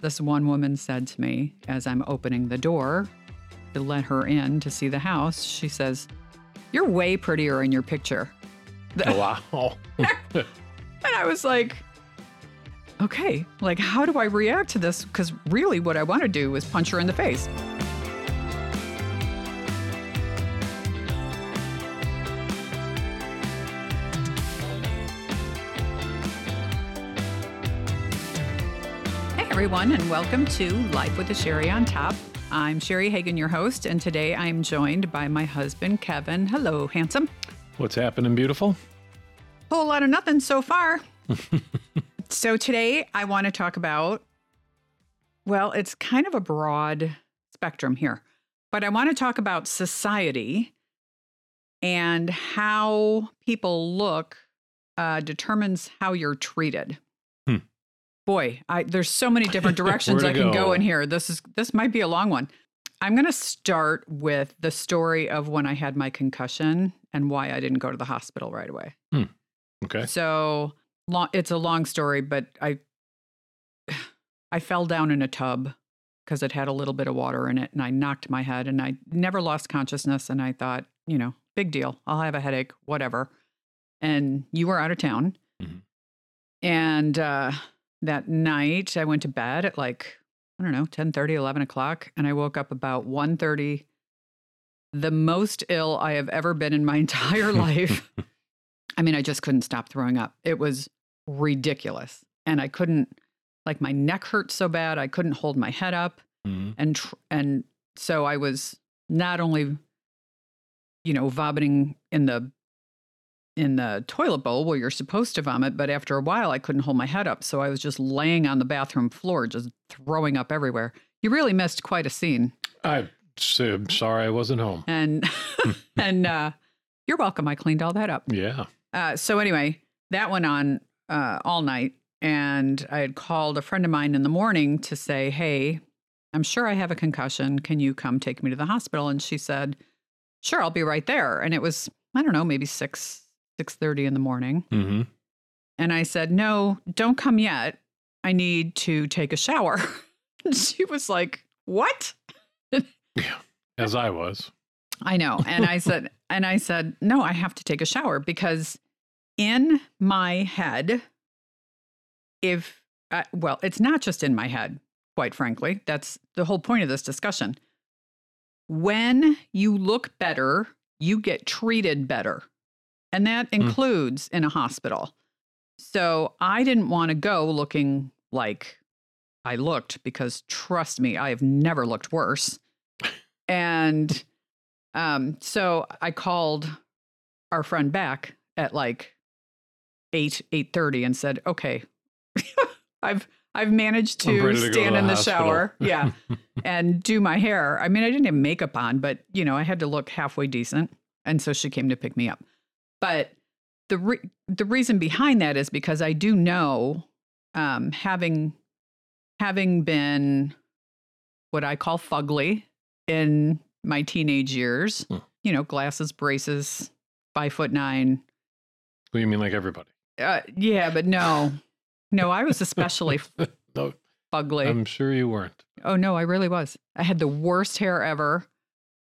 this one woman said to me as I'm opening the door to let her in to see the house, she says, You're way prettier in your picture. Oh, wow. And I was like, okay, like, how do I react to this? Because really, what I want to do is punch her in the face. Everyone, and welcome to Life with a Sherry on Top. I'm Cheri Hagan, your host, and today I'm joined by my husband, Kevin. Hello, handsome. What's happening, beautiful? whole lot of nothing so far. so today I want to talk about well, it's kind of a broad spectrum here, but I want to talk about society and how people look uh, determines how you're treated. Hmm. Boy, I, there's so many different directions I can go go? in here. This is this might be a long one. I'm going to start with the story of when I had my concussion and why I didn't go to the hospital right away. Okay. So long, it's a long story, but I I fell down in a tub because it had a little bit of water in it, and I knocked my head, and I never lost consciousness. And I thought, you know, big deal. I'll have a headache, whatever. And you were out of town, Mhm. and uh, that night I went to bed at like I don't know 10, 30 11 o'clock, and I woke up about 1.30, The most ill I have ever been in my entire life. I mean, I just couldn't stop throwing up. It was ridiculous. And I couldn't, like, my neck hurt so bad. I couldn't hold my head up. Mhm. And, tr- and so I was not only, you know, vomiting in the, in the toilet bowl where you're supposed to vomit, but after a while I couldn't hold my head up. So I was just laying on the bathroom floor, just throwing up everywhere. You really missed quite a scene. I'm sorry I wasn't home. And, and, uh, you're welcome. I cleaned all that up. Yeah. Uh, so anyway, that went on uh, all night, and I had called a friend of mine in the morning to say, "Hey, I'm sure I have a concussion. Can you come take me to the hospital?" And she said, "Sure, I'll be right there." And it was I don't know, maybe six six thirty in the morning, hmm and I said, "No, don't come yet. I need to take a shower." She was like, "What?" Yeah. As I was. I know. And I said, and I said, no, I have to take a shower because in my head, if, uh, well, it's not just in my head, quite frankly. That's the whole point of this discussion. When you look better, you get treated better. And that includes in a hospital. So I didn't want to go looking like I looked because trust me, I have never looked worse. And um, so I called our friend back at like eight eight thirty and said, "Okay, I've I've managed to to go to stand the in the shower, yeah, and do my hair. I mean, I didn't have makeup on, but you know, I had to look halfway decent, and so she came to pick me up. But the re- the reason behind that is because I do know, um, having having been what I call fugly in my teenage years, Hmm. you know, glasses, braces, five foot nine. Do you mean, like everybody? Uh, yeah, but no, no, I was especially No, fugly. I'm sure you weren't. oh no, I really was. I had the worst hair ever,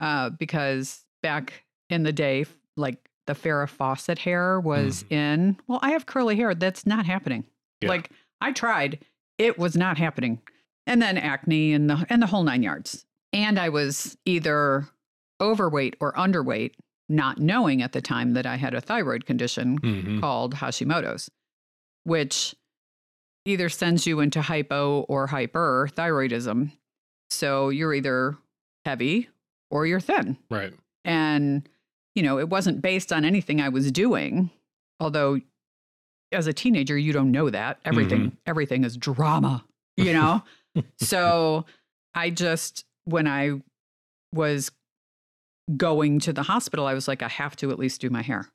uh, because back in the day, like the Farrah Fawcett hair was in. Well, I have curly hair. That's not happening. Yeah. Like I tried, it was not happening. And then acne and the and the whole nine yards. And I was either overweight or underweight, not knowing at the time that I had a thyroid condition hmm called Hashimoto's, which either sends you into hypo or hyperthyroidism. So you're either heavy or you're thin. Right. And, you know, it wasn't based on anything I was doing, although as a teenager, you don't know that. Everything, mm-hmm. everything is drama, you know? so I just, when I was going to the hospital, I was like, I have to at least do my hair.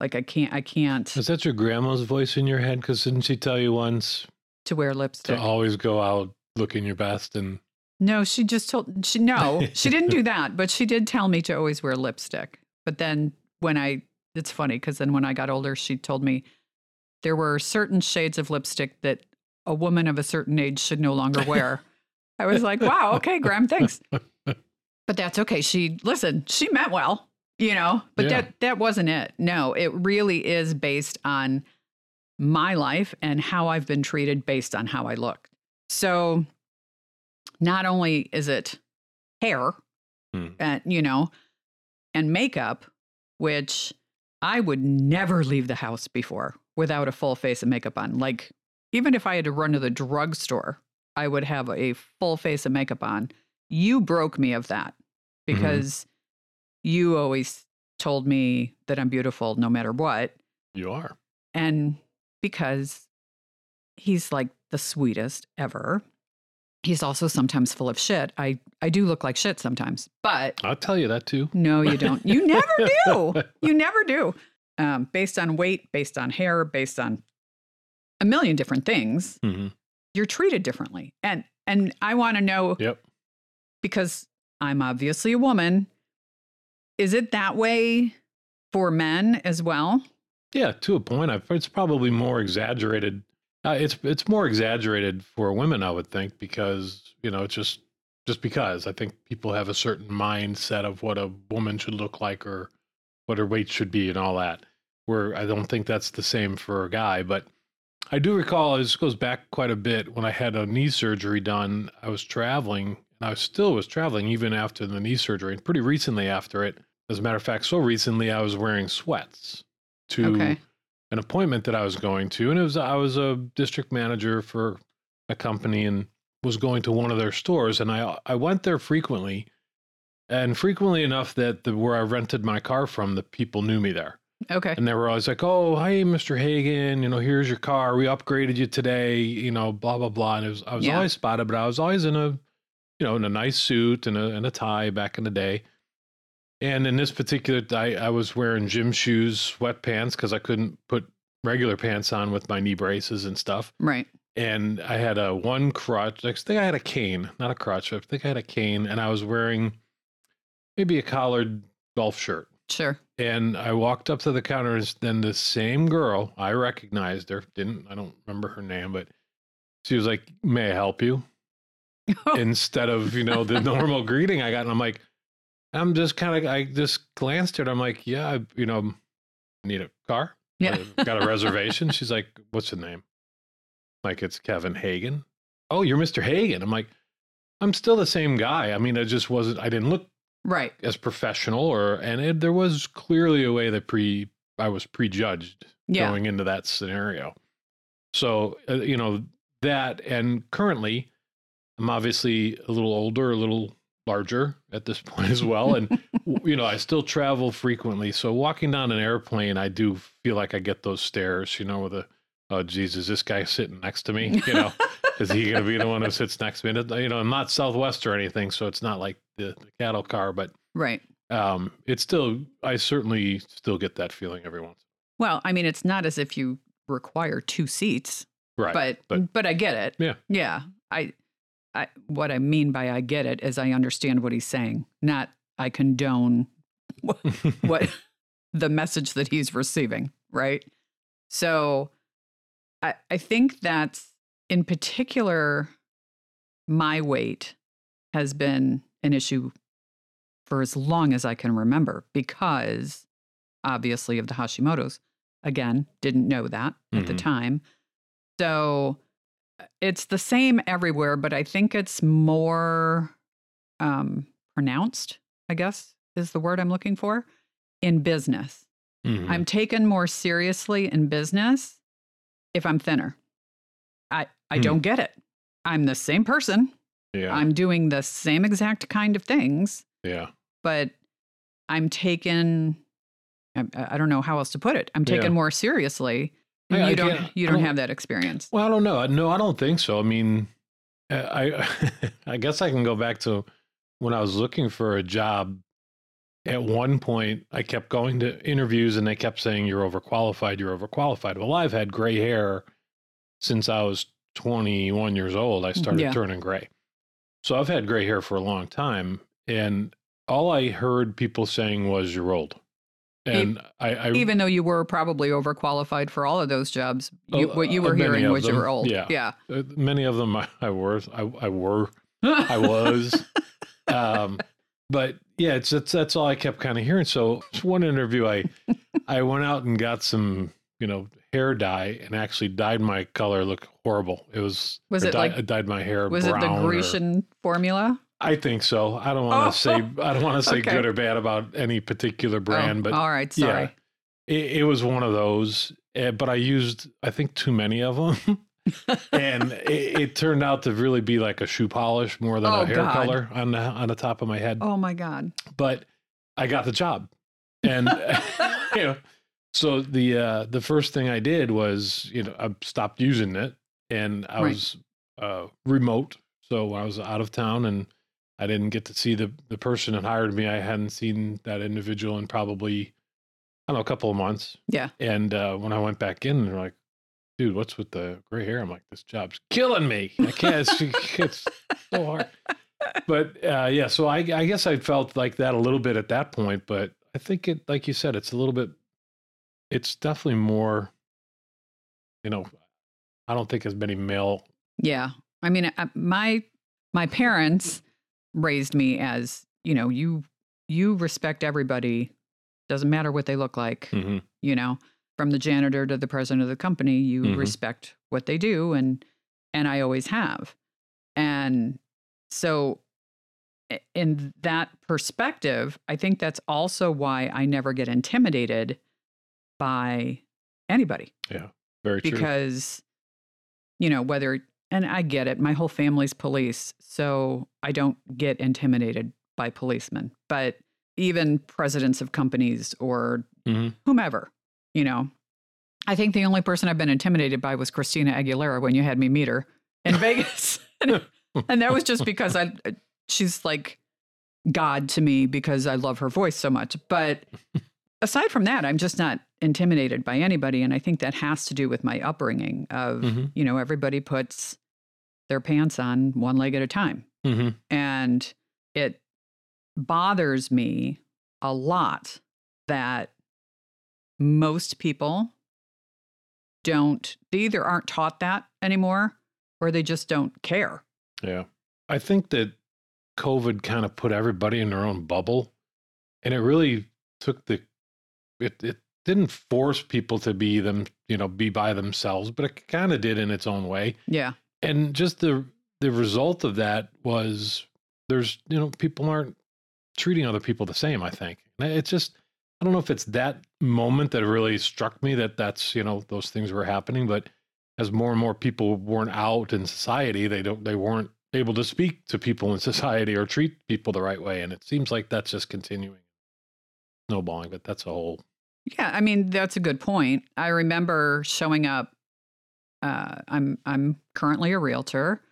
Like I can't, I can't Is that your grandma's voice in your head? Because didn't she tell you once to wear lipstick. to always go out looking your best? And No, she just told she no, she didn't do that, but she did tell me to always wear lipstick. But then when I it's funny because then when I got older, she told me there were certain shades of lipstick that a woman of a certain age should no longer wear. I was like, wow, okay, Gram, thanks. But that's okay. She listen, she meant well, you know, but Yeah. that that wasn't it. No, it really is based on my life and how I've been treated based on how I look. So not only is it hair Hmm. and you know, and makeup, which I would never leave the house before without a full face of makeup on. Like even if I had to run to the drugstore, I would have a full face of makeup on. You broke me of that mm-hmm. because you always told me that I'm beautiful no matter what. You are. And because he's like the sweetest ever. He's also sometimes full of shit. I, I do look like shit sometimes, but I'll tell you that too. no, you don't. You never do. You never do. Um, based on weight, based on hair, based on a million different things, hmm you're treated differently. And and I want to know Yep. because I'm obviously a woman. Is it that way for men as well? Yeah, to a point. I've, it's probably more exaggerated. Uh, it's it's more exaggerated for women, I would think, because you know, it's just just because I think people have a certain mindset of what a woman should look like or what her weight should be and all that. Where I don't think that's the same for a guy, but I do recall this goes back quite a bit when I had a knee surgery done. I was traveling, and I still was traveling even after the knee surgery, and pretty recently after it. As a matter of fact, so recently I was wearing sweats to Okay. An appointment that I was going to, and it was I was a district manager for a company and was going to one of their stores, and I I went there frequently, and frequently enough that the where I rented my car from, the people knew me there, Okay. and they were always like, "Oh, hey, Mister Hagan, you know, here's your car. We upgraded you today, you know, blah blah blah." And it was I was Yeah. always spotted, but I was always in a, you know, in a nice suit and a and a tie back in the day. And in this particular, I, I was wearing gym shoes, sweatpants, because I couldn't put regular pants on with my knee braces and stuff. Right. And I had a one crutch. I think I had a cane, not a crutch. I think I had a cane, and I was wearing maybe a collared golf shirt. Sure. And I walked up to the counter, and then the same girl, I recognized her. Didn't I don't remember her name, but she was like, "May I help you?" Instead of you know the normal greeting I got, and I'm like, I'm just kind of I just glanced at her. I'm like, yeah, I, you know, need a car. yeah. I got a reservation. She's like, what's the name? Like it's Kevin Hagan. Oh, you're Mr. Hagan. I'm like, I'm still the same guy. I mean, I just wasn't. I didn't look right. as professional, or and it, there was clearly a way that pre I was prejudged Yeah. going into that scenario. So uh, you know that, and currently, I'm obviously a little older, a little larger at this point as well, and you know I still travel frequently. So walking down an airplane, I do feel like I get those stares. You know, with a oh Jesus, this guy sitting next to me. You know, is he going to be the one who sits next to me? You know, I'm not Southwest or anything, so it's not like the, the cattle car, but Right. um, it's still I certainly still get that feeling every once. Well, I mean, it's not as if you require two seats, Right. but, but- but I get it. Yeah. Yeah. I I what I mean by I get it is I understand what he's saying, not I condone what, what the message that he's receiving, right? So I I think that's in particular my weight has been an issue for as long as I can remember because obviously of the Hashimoto's. Again, didn't know that at the Mhm. time. So it's the same everywhere, but I think it's more um, pronounced, I guess is the word I'm looking for, in business. Mhm. I'm taken more seriously in business if I'm thinner. I, I Hmm. don't get it. I'm the same person. yeah. I'm doing the same exact kind of things, yeah. but I'm taken. I, I don't know how else to put it. I'm taken Yeah. more seriously. And I- I you don't. You don't don't- have that experience. Well, I don't know. No, I don't think so. I mean, uh, I I guess I can go back to when I was looking for a job. At one point, I kept going to interviews, and they kept saying you're overqualified. You're overqualified. Well, I've had gray hair since I was 21 years old. I started Yeah. turning gray, so I've had gray hair for a long time. And all I heard people saying was, "You're old." And I, I Even though you were probably overqualified for all of those jobs, you, Oh, what you uh, were many hearing was you were old. yeah. Yeah. uh, many of them I, I were I, I were I was. um, but yeah, it's, it's that's all I kept kind of hearing. So one interview, I I went out and got some you know hair dye and actually dyed my color look horrible. It was Was it dye- like- I dyed my hair Was it the brown or- Grecian formula? I think so. I don't want Oh, to say I don't want to say okay. good or bad about any particular brand, Oh, but all right. yeah. It, it was one of those. eh, But I used I think too many of them. and it, it turned out to really be like a shoe polish more than Oh, a hair God. color on the on the top of my head. Oh my God. But I got the job, and you know, so the uh, the first thing I did was you know I stopped using it, and I Right. was uh, remote, so I was out of town, and I didn't get to see the the person that hired me. I hadn't seen that individual in probably I don't know a couple of months. Yeah. And uh, when I went back in, they're like, "Dude, what's with the gray hair?" I'm like, "This job's killing me. I can't. It's, it's so hard." But uh, yeah, so I, I guess I felt like that a little bit at that point. But I think it, like you said, it's a little bit. It's definitely more. You know, I don't think as many male. Yeah. I mean, uh, my my parents raised me as, you know, you you respect everybody. Doesn't matter what they look like, Mhm. you know, from the janitor to the president of the company, you Mhm. respect what they do and and I always have. And so in that perspective, I think that's also why I never get intimidated by anybody Yeah. Very true. because you know whether and i get it. My whole family's police so i don't get intimidated by policemen. But even presidents of companies or Mhm. whomever you know. I think the only person i've been intimidated by was christina aguilera when you had me meet her in vegas. And, and that was just because i she's like god to me because i love her voice so much. But aside from that i'm just not intimidated by anybody. And i think that has to do with my upbringing of Mhm. you know everybody puts their pants on one leg at a time Mhm. and it bothers me a lot that most people don't they either aren't taught that anymore or they just don't care Yeah. I think that COVID kind of put everybody in their own bubble and it really took the it it didn't force people to be them, you know, be by themselves, but it kind of did in its own way. yeah And just the the result of that was there's, you know, people aren't treating other people the same, I think. It's just I don't know if it's that moment that really struck me that that's, you know, those things were happening, but as more and more people weren't out in society, they don't they weren't able to speak to people in society or treat people the right way. And it seems like that's just continuing snowballing, but that's a whole Yeah, I mean that's a good point. I remember showing up. Uh, I'm I'm currently a realtor,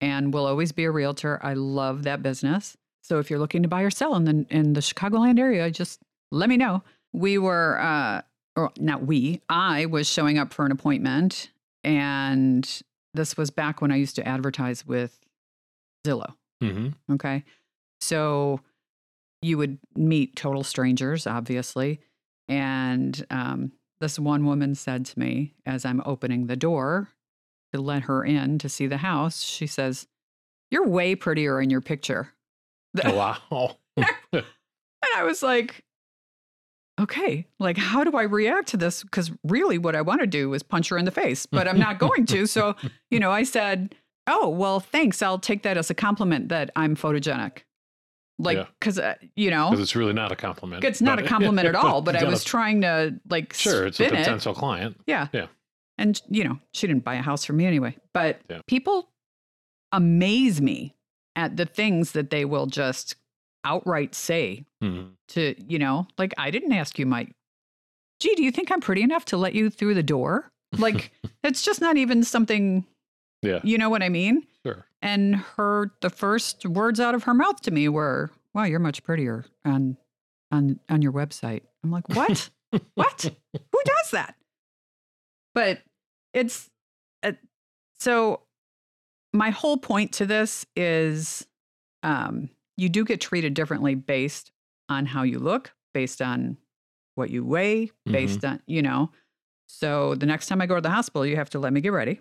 and will always be a realtor. I love that business. So if you're looking to buy or sell in the in the Chicagoland area, just let me know. We were, uh, or not we. I was showing up for an appointment, and this was back when I used to advertise with Zillow. hmm Okay. So you would meet total strangers, obviously. And um, this one woman said to me as I'm opening the door to let her in to see the house, she says, You're way prettier in your picture. Oh, wow. And I was like, okay, like, how do I react to this? Because really, what I want to do is punch her in the face, but I'm not going to. So, you know, I said, oh, well, thanks. I'll take that as a compliment that I'm photogenic. Like, Yeah. because, uh, you know, Because it's really not a compliment. it's not a compliment at all, but I was trying to like Sure, it's a spin it. potential client. Yeah. Yeah. And, you know, she didn't buy a house from me anyway. But Yeah. people amaze me at the things that they will just outright say Mhm. to, you know, like, I didn't ask you, my gee, do you think I'm pretty enough to let you through the door? Like, it's just not even something, Yeah, you know what I mean? And her, the first words out of her mouth to me were, wow, you're much prettier on, on, on your website. I'm like, what? what? Who does that? But it's uh, so my whole point to this is um, you do get treated differently based on how you look, based on what you weigh, Mm-hmm. based on, you know. So the next time I go to the hospital, you have to let me get ready.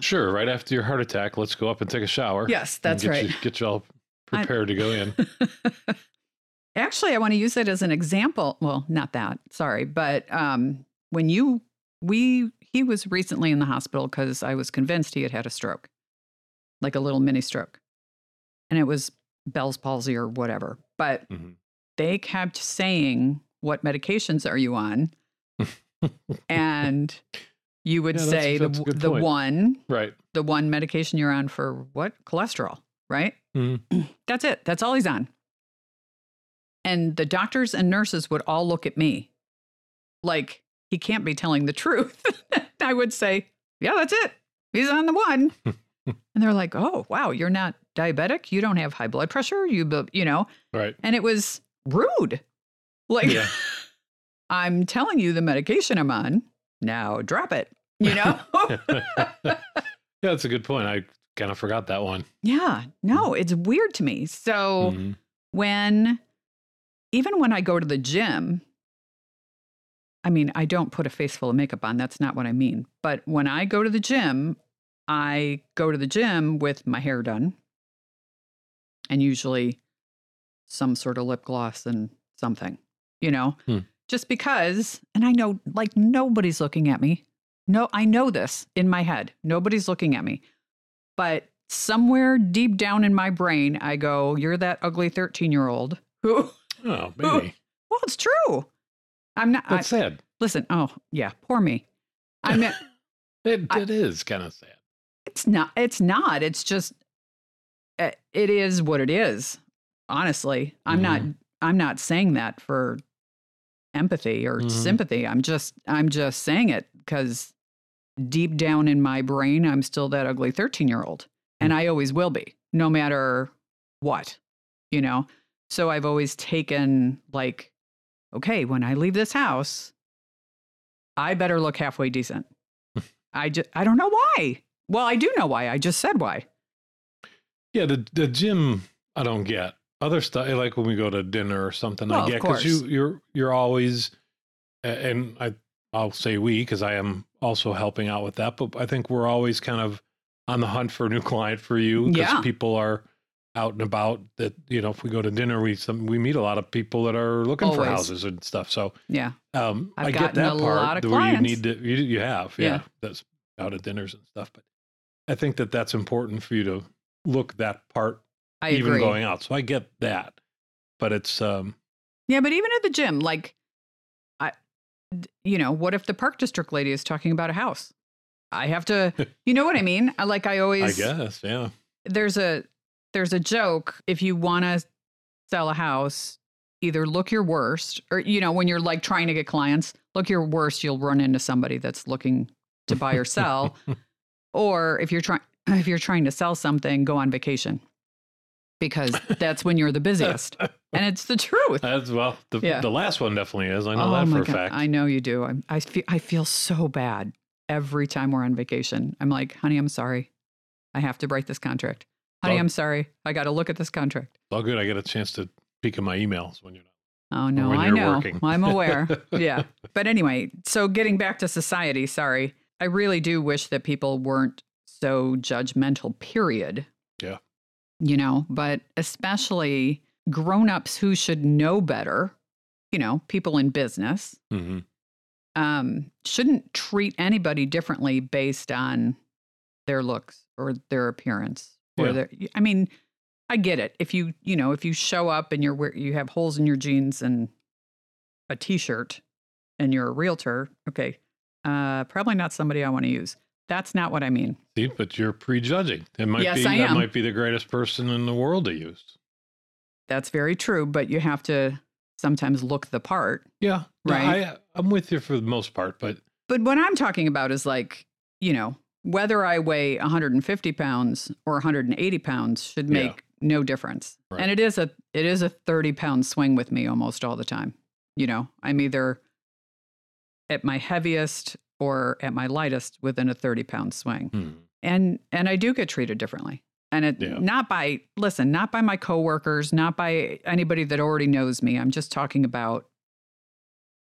Sure. Right after your heart attack, let's go up and take a shower. Yes, that's get right. You, get you all prepared to go in. Actually, I want to use it as an example. Well, not that, sorry, but um, when you, we, he was recently in the hospital because I was convinced he had had a stroke, like a little mini stroke. And it was Bell's palsy or whatever. But Mhm. they kept saying, What medications are you on? and you would Yeah, say that's a the, the point. one, Right. the one medication you're on for what? Cholesterol, right? Mhm. That's it. That's all he's on. And the doctors and nurses would all look at me like he can't be telling the truth. I would say, Yeah, that's it. He's on the one. and they're like, Oh, wow, you're not diabetic. You don't have high blood pressure. You, you know, Right. and it was rude. Like, Yeah. I'm telling you the medication I'm on. Now drop it, you know? yeah, that's a good point. I kind of forgot that one. yeah, no, it's weird to me. So, Mhm. when even when I go to the gym, I mean, I don't put a face full of makeup on. That's not what I mean. But when I go to the gym, I go to the gym with my hair done and usually some sort of lip gloss and something, you know, Hmm. Just because, and I know like nobody's looking at me. No, I know this in my head. Nobody's looking at me. But somewhere deep down in my brain, I go, You're that ugly 13 year old who, Oh, maybe. well, it's true. I'm not, I, That's sad. listen, oh, yeah, poor me. I mean, It, I- it is kind of sad. it's not, it's not. It's just, uh, it is what it is. Honestly, I'm not, I'm not saying that for empathy or Mhm. sympathy. I'm just, I'm just saying it because deep down in my brain, I'm still that ugly 13 year old. And I always will be, no matter what, you know? So I've always taken, like, okay, when I leave this house, I better look halfway decent. I just, I don't know why. Well, I do know why. I just said why. Yeah, the the gym I don't get. Other stuff like when we go to dinner or something, Well, I get because you you're you're always, and I I'll say we because I am also helping out with that. But I think we're always kind of on the hunt for a new client for you because Yeah. people are out and about. That you know, if we go to dinner, we some we meet a lot of people that are looking for houses and stuff. So Yeah. um, I get that part where you need to you, you have yeah, Yeah. that's out at dinners and stuff. But I think that that's important for you to look that part I even agree. going out. So I get that, but it's um Yeah, but even at the gym, like, I you know, what if the park district lady is talking about a house? I have to, you know what I mean? I- Like I always I guess yeah there's a, there's a joke. If you want to sell a house, either look your worst, or you know, when you're like trying to get clients, look your worst. You'll run into somebody that's looking to buy or sell. or if you're trying, if you're trying to sell something, go on vacation, because that's when you're the busiest, and it's the truth. That's well the Yeah. the last one definitely is. I know oh that for a God. fact. I know you do. I'm, I feel I feel so bad every time we're on vacation. I'm like, honey, I'm sorry. I have to break this contract. Honey, Oh. I'm sorry. I got to look at this contract. It's all good. I get a chance to peek at my emails when you're not. Oh no, I know. working. I'm aware. yeah. But anyway, so getting back to society, sorry. I really do wish that people weren't so judgmental, period. You know, but especially grown-ups who should know better, you know, people in business. hmm um, shouldn't treat anybody differently based on their looks or their appearance or Yeah. their. I mean, I get it. If you you know if you show up and you're you have holes in your jeans and a t-shirt and you're a realtor, okay, uh, probably not somebody I want to use. That's not what I mean. See, but you're prejudging. It might Yes, be I that am. might be the greatest person in the world to use. That's very true, but you have to sometimes look the part. Yeah, Right. I, I'm with you for the most part, but But what I'm talking about is like, you know, whether I weigh 150 pounds or 180 pounds should Yeah. make no difference. Right. And it is a it is a 30 pound swing with me almost all the time. You know, I'm either at my heaviest or at my lightest within a 30 pound swing. hmm, And and I do get treated differently. And it Yeah. not by listen, not by my coworkers, not by anybody that already knows me. I'm just talking about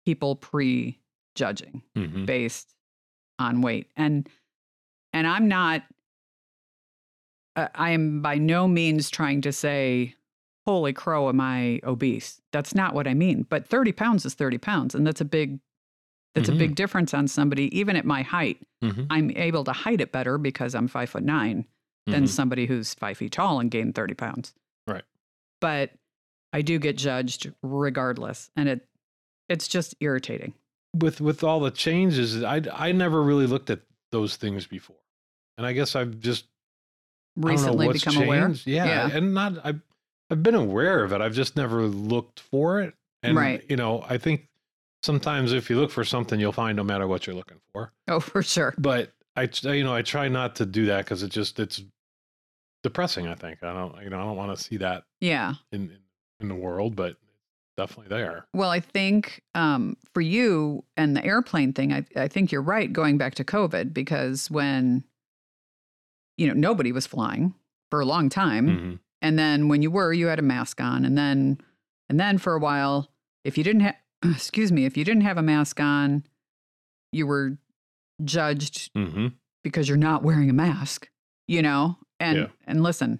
people prejudging Mhm. based on weight and and i'm not uh, i am by no means trying to say holy crow am i obese that's not what i mean but 30 pounds is 30 pounds and that's a big that's Mhm. a big difference on somebody even at my height Mhm. i'm able to hide it better because i'm five foot nine than Mhm. somebody who's five feet tall and gained 30 pounds Right. but i do get judged regardless and it it's just irritating with with all the changes, I I never really looked at those things before, and I guess I've just I recently become aware. Yeah, Yeah. and not I've I've been aware of it. I've just never looked for it, and Right. you know, I think sometimes if you look for something, you'll find no matter what you're looking for. oh for sure But I, you know I try not to do that because it just it's depressing. I think I don't you know I don't want to see that yeah in in, the world, but definitely there. Well, I think um, for you and the airplane thing, I, I think you're right going back to COVID because when, you know, nobody was flying for a long time. Mhm. And then when you were, you had a mask on. And then, and then for a while, if you didn't have, excuse me, if you didn't have a mask on, you were judged Mhm. because you're not wearing a mask, you know? And, Yeah. and listen,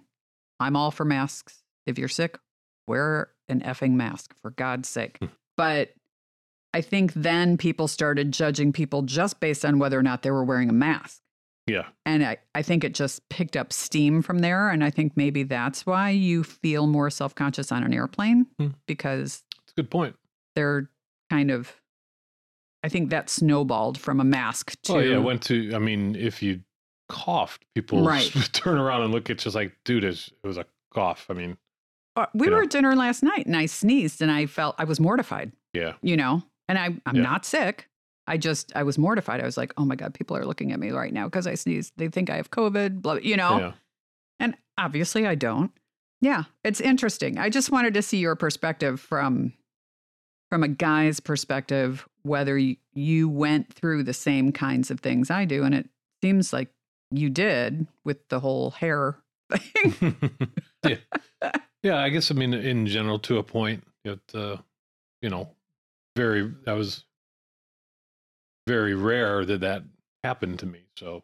I'm all for masks. If you're sick, wear an effing mask for God's sake. Hmm. but I think then people started judging people just based on whether or not they were wearing a mask. Yeah. And I, I think it just picked up steam from there. And I think maybe that's why you feel more self conscious on an airplane Hmm. because It's a good point. they're kind of, I think that snowballed from a mask to. Oh yeah, went to. I mean, if you coughed, people Right. turn around and look at you just like, dude, it was a cough. I mean, Uh, we were know. at dinner last night and I sneezed and I felt I was mortified, yeah, you know, and I, I'm Yeah. not sick. I just, I was mortified. I was like, oh my God, people are looking at me right now because I sneezed. They think I have COVID, blah, you know, yeah, and obviously I don't. Yeah, it's interesting. I just wanted to see your perspective from from a guy's perspective, whether you, went through the same kinds of things I do. And it seems like you did with the whole hair thing. yeah, yeah. I guess I mean, in general, to a point, it, uh, you know, very. That was very rare that that happened to me. So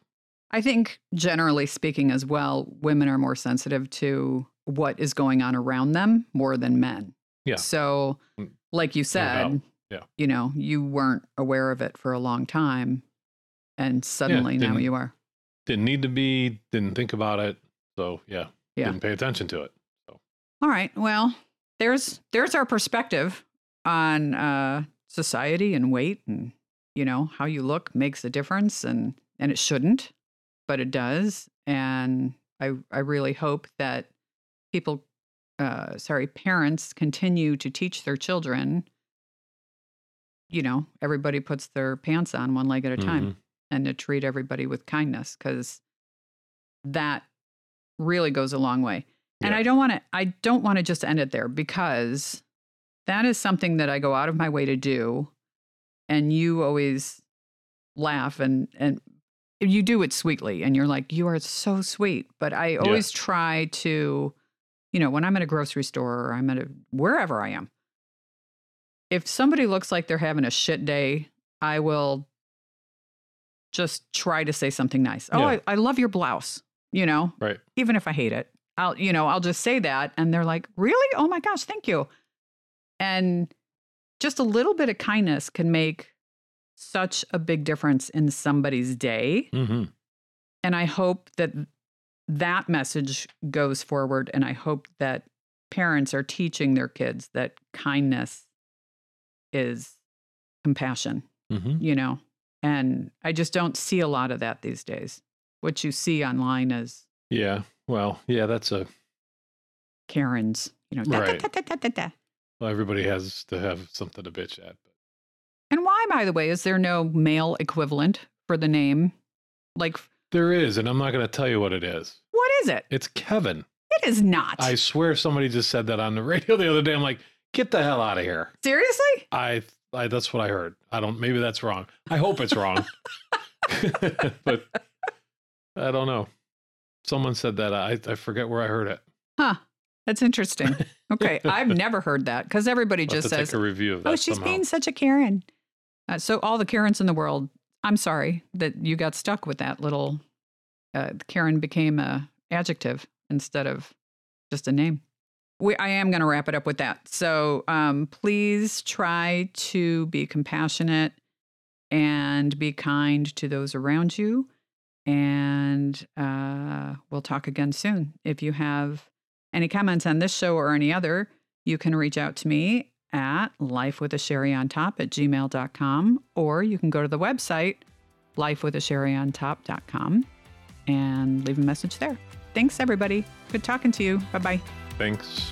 I think generally speaking as well, women are more sensitive to what is going on around them more than men. Yeah. So, Mm, like you said, Yeah. you know, you weren't aware of it for a long time and suddenly now you are. didn't need to be. Didn't think about it. So yeah, Yeah. didn't pay attention to it. All right. Well, there's there's our perspective on uh society and weight and you know, how you look makes a difference and and it shouldn't, but it does. And I I really hope that people uh sorry, parents continue to teach their children you know, everybody puts their pants on one leg at a time Mhm. and to treat everybody with kindness because that really goes a long way. And I don't want to I don't want to just end it there because that is something that I go out of my way to do and you always laugh and and you do it sweetly and you're like you are so sweet but I always try to you know when I'm at a grocery store or I'm at a wherever I am if somebody looks like they're having a shit day I will just try to say something nice. Oh, Yeah. I, I love your blouse, you know, Right. even if I hate it. I'll, you know, I'll just say that. And they're like, really? Oh my gosh, thank you. And just a little bit of kindness can make such a big difference in somebody's day. hmm And I hope that that message goes forward. And I hope that parents are teaching their kids that kindness is compassion hmm you know and i just don't see a lot of that these days what you see online is Yeah. Well, yeah. That's a. karens you know da, Right. da, da. Well, everybody has to have something to bitch at. But and why by the way is there no male equivalent for the name like there is, and I'm not going to tell you what it is. what is it It's Kevin. it is not I swear somebody just said that on the radio the other day. I'm like, get the hell out of here. seriously I, I that's what I heard. I don't. Maybe that's wrong. I hope it's wrong. but I don't know. Someone said that. I I forget where I heard it. huh That's interesting. Okay, I've never heard that because everybody just says, take a review of that "Oh, she's somehow. being such a Karen." Uh, so all the Karens in the world, I'm sorry that you got stuck with that little. Uh, Karen became a adjective instead of just a name. We, I am going to wrap it up with that. So um, please try to be compassionate and be kind to those around you. And uh, we'll talk again soon. If you have any comments on this show or any other, you can reach out to me at lifewithasherryontop at gmail.com or you can go to the website lifewithasherryontop.com and leave a message there. Thanks, everybody. Good talking to you. Bye bye. Thanks.